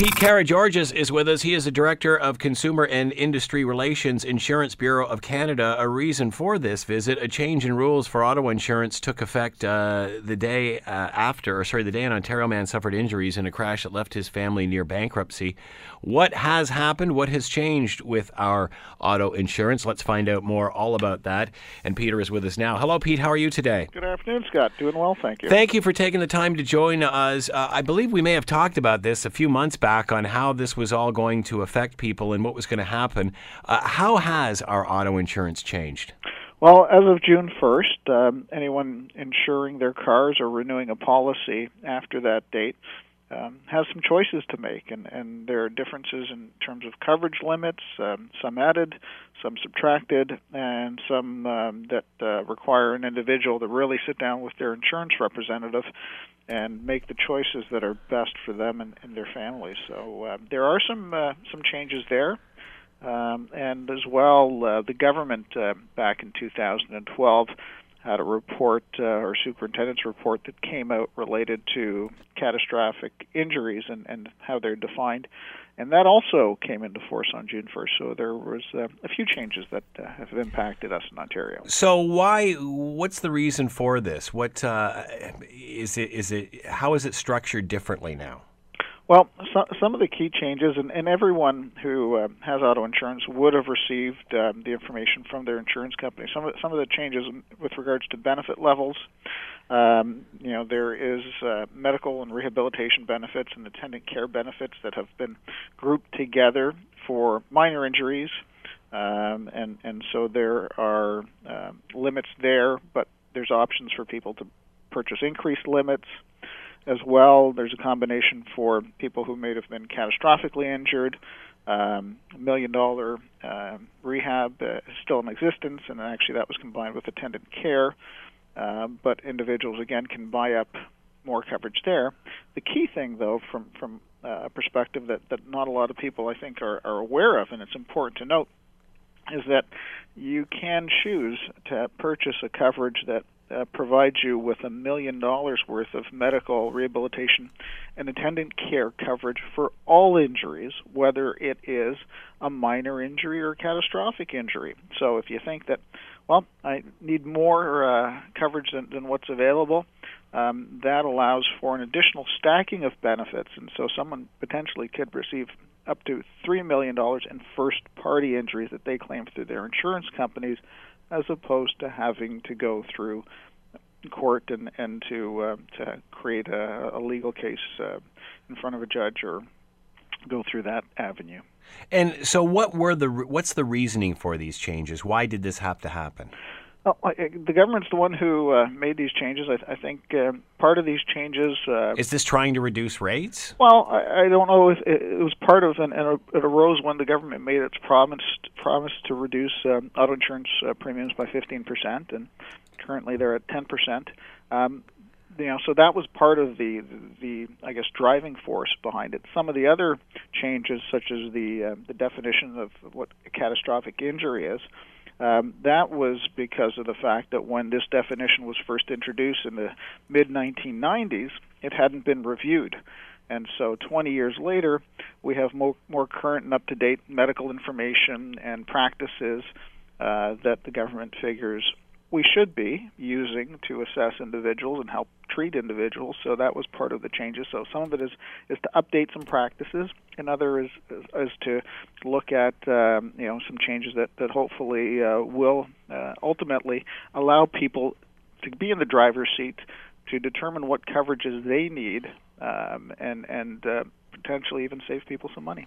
Pete Karageorgos is with us. He is the Director of Consumer and Industry Relations, Insurance Bureau of Canada. A reason for this visit, a change in rules for auto insurance took effect uh, the day uh, after, or sorry, the day an Ontario man suffered injuries in a crash that left his family near bankruptcy. What has happened? What has changed with our auto insurance? Let's find out more all about that. And Peter is with us now. Hello, Pete. How are you today? Good afternoon, Scott. Doing well, thank you. Thank you for taking the time to join us. Uh, I believe we may have talked about this a few months back on how this was all going to affect people and what was going to happen. Uh, how has our auto insurance changed? Well, as of June 1st, um, anyone insuring their cars or renewing a policy after that date um, has some choices to make, and, and there are differences in terms of coverage limits, um, some added, some subtracted, and some um, that uh, require an individual to really sit down with their insurance representative and make the choices that are best for them and, and their families. So uh, there are some uh, some changes there. Um, and as well, uh, the government uh, back in 2012 had a report uh, or superintendent's report that came out related to catastrophic injuries and, and how they're defined. And that also came into force on June 1st. So there was uh, a few changes that uh, have impacted us in Ontario. So why? What's the reason for this? What uh, is it? Is it? How is it structured differently now? Well, so, some of the key changes, and, and everyone who uh, has auto insurance would have received um, the information from their insurance company. Some of, some of the changes with regards to benefit levels, um, you know, there is uh, medical and rehabilitation benefits and attendant care benefits that have been grouped together for minor injuries, um, and and so there are uh, limits there, but there's options for people to purchase increased limits as well. There's a combination for people who may have been catastrophically injured. Um, million dollar uh, rehab uh, still in existence, and actually that was combined with attendant care. Uh, but individuals again can buy up more coverage there. The key thing, though, from from uh, a perspective that, that not a lot of people I think are, are aware of, and it's important to note, is that you can choose to purchase a coverage that uh, provides you with a million dollars worth of medical rehabilitation and attendant care coverage for all injuries, whether it is a minor injury or catastrophic injury. So if you think that, well, I need more uh, coverage than, than what's available, um, that allows for an additional stacking of benefits, and so someone potentially could receive up to $3 million in first party injuries that they claim through their insurance companies as opposed to having to go through court and and to uh, to create a, a legal case uh, in front of a judge or go through that avenue. And so, what were the what's the reasoning for these changes? Why did this have to happen? Well, the government's the one who uh, made these changes. I, I think uh, part of these changes uh, is this trying to reduce rates. Well, I, I don't know if it, it was part of, and, and it arose when the government made its promise promise to reduce um, auto insurance uh, premiums by 15 percent, and currently they're at 10 percent. Um, you know, so that was part of the, the, the I guess driving force behind it. Some of the other changes, such as the uh, the definition of what a catastrophic injury is, um, that was because of the fact that when this definition was first introduced in the mid 1990s, it hadn't been reviewed. And so 20 years later, we have more, more current and up to date medical information and practices uh, that the government figures we should be using to assess individuals and help treat individuals. So that was part of the changes. So some of it is is to update some practices, and other is is, is to look at um, you know some changes that that hopefully uh, will uh, ultimately allow people to be in the driver's seat to determine what coverages they need um, and and uh, potentially even save people some money.